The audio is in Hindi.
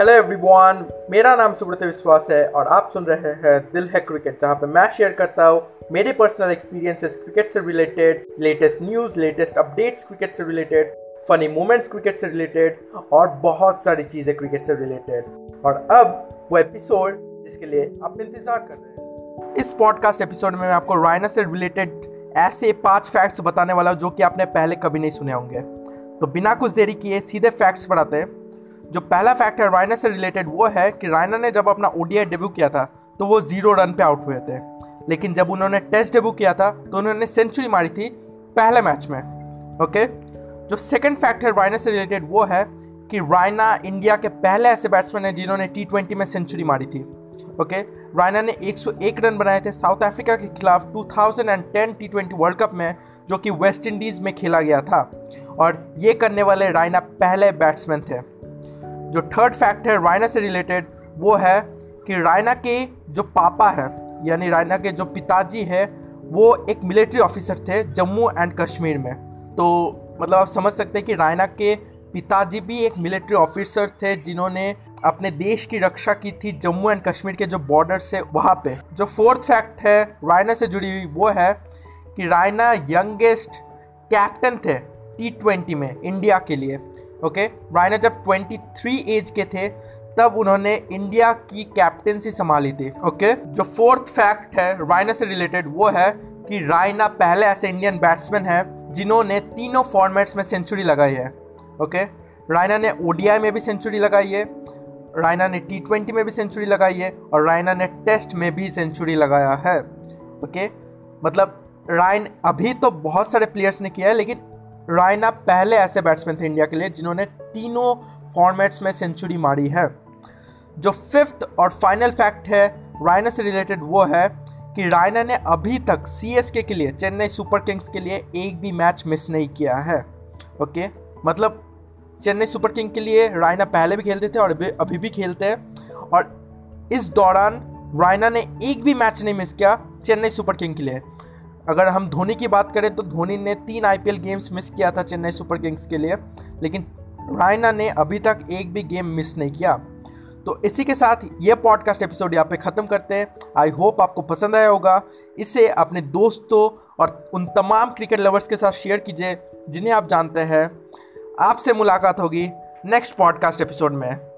हेलो एवरीवन मेरा नाम सुब्रत विश्वास है और आप सुन रहे हैं दिल है क्रिकेट जहाँ पे मैं शेयर करता हूँ मेरे पर्सनल एक्सपीरियंसेस क्रिकेट से related latest news latest updates cricket से रिलेटेड फनी मोमेंट्स क्रिकेट से रिलेटेड और बहुत सारी चीज़ें क्रिकेट से रिलेटेड और अब वो एपिसोड जिसके लिए आप इंतज़ार कर रहे हैं। इस पॉडकास्ट एपिसोड में मैं आपको रायना से रिलेटेड ऐसे पाँच फैक्ट्स बताने वाला हूँ जो कि आपने पहले कभी नहीं सुने होंगे। तो बिना कुछ देरी किए सीधे फैक्ट्स पढ़ाते हैं। जो पहला फैक्ट है रायना से रिलेटेड वो है कि रायना ने जब अपना ओडीआई डेब्यू किया था तो वो ज़ीरो रन पे आउट हुए थे। लेकिन जब उन्होंने टेस्ट डेब्यू किया था तो उन्होंने सेंचुरी मारी थी पहले मैच में ओके जो सेकंड फैक्ट है रायना से रिलेटेड वो है कि रायना इंडिया के पहले ऐसे बैट्समैन हैं जिन्होंने टी ट्वेंटी में सेंचुरी मारी थी ओके रायना ने 101 रन बनाए थे साउथ अफ्रीका के खिलाफ 2010 टी ट्वेंटी वर्ल्ड कप में, जो कि वेस्ट इंडीज़ में खेला गया था। और ये करने वाले रायना पहले बैट्समैन थे। जो थर्ड फैक्ट है रायना से रिलेटेड वो है कि रायना के जो पापा हैं, यानी रायना के जो पिताजी है, वो एक मिलिट्री ऑफिसर थे जम्मू एंड कश्मीर में। तो मतलब आप समझ सकते हैं कि रायना के पिताजी भी एक मिलिट्री ऑफिसर थे जिन्होंने अपने देश की रक्षा की थी जम्मू एंड कश्मीर के जो बॉर्डर से वहाँ पे। जो फोर्थ फैक्ट है रायना से जुड़ी हुई, वो है कि रायना यंगेस्ट कैप्टन थे टी ट्वेंटी में इंडिया के लिए। ओके रायना जब 23 एज के थे, तब उन्होंने इंडिया की कैप्टनसी संभाली थी ओके जो फोर्थ फैक्ट है रायना से रिलेटेड वो है कि रायना पहले ऐसे इंडियन बैट्समैन है, जिन्होंने तीनों फॉर्मेट्स में सेंचुरी लगाई है ओके रायना ने ओडीआई में भी सेंचुरी लगाई है रायना ने टी ट्वेंटी में भी सेंचुरी लगाई है, और रायना ने टेस्ट में भी सेंचुरी लगाया है ओके मतलब रायन अभी तो बहुत सारे प्लेयर्स ने किया है, लेकिन रायना पहले ऐसे बैट्समैन थे इंडिया के लिए जिन्होंने तीनों फॉर्मेट्स में सेंचुरी मारी है। जो फिफ्थ और फाइनल फैक्ट है, रायना से रिलेटेड वो है कि रायना ने अभी तक सी के लिए, चेन्नई सुपर किंग्स के लिए एक भी मैच मिस नहीं किया है। ओके मतलब चेन्नई सुपर किंग के लिए रायना पहले भी खेलते थे और अभी भी खेलते हैं। और इस दौरान रायना ने एक भी मैच नहीं मिस किया चेन्नई सुपर किंग के लिए। अगर हम धोनी की बात करें तो धोनी ने तीन आईपीएल गेम्स मिस किया था चेन्नई सुपर किंग्स के लिए, लेकिन रायना ने अभी तक एक भी गेम मिस नहीं किया। तो इसी के साथ ये पॉडकास्ट एपिसोड यहाँ पे ख़त्म करते हैं। आई होप आपको पसंद आया होगा। इसे अपने दोस्तों और उन तमाम क्रिकेट लवर्स के साथ शेयर कीजिए, जिन्हें आप जानते हैं। आपसे मुलाकात होगी नेक्स्ट पॉडकास्ट एपिसोड में।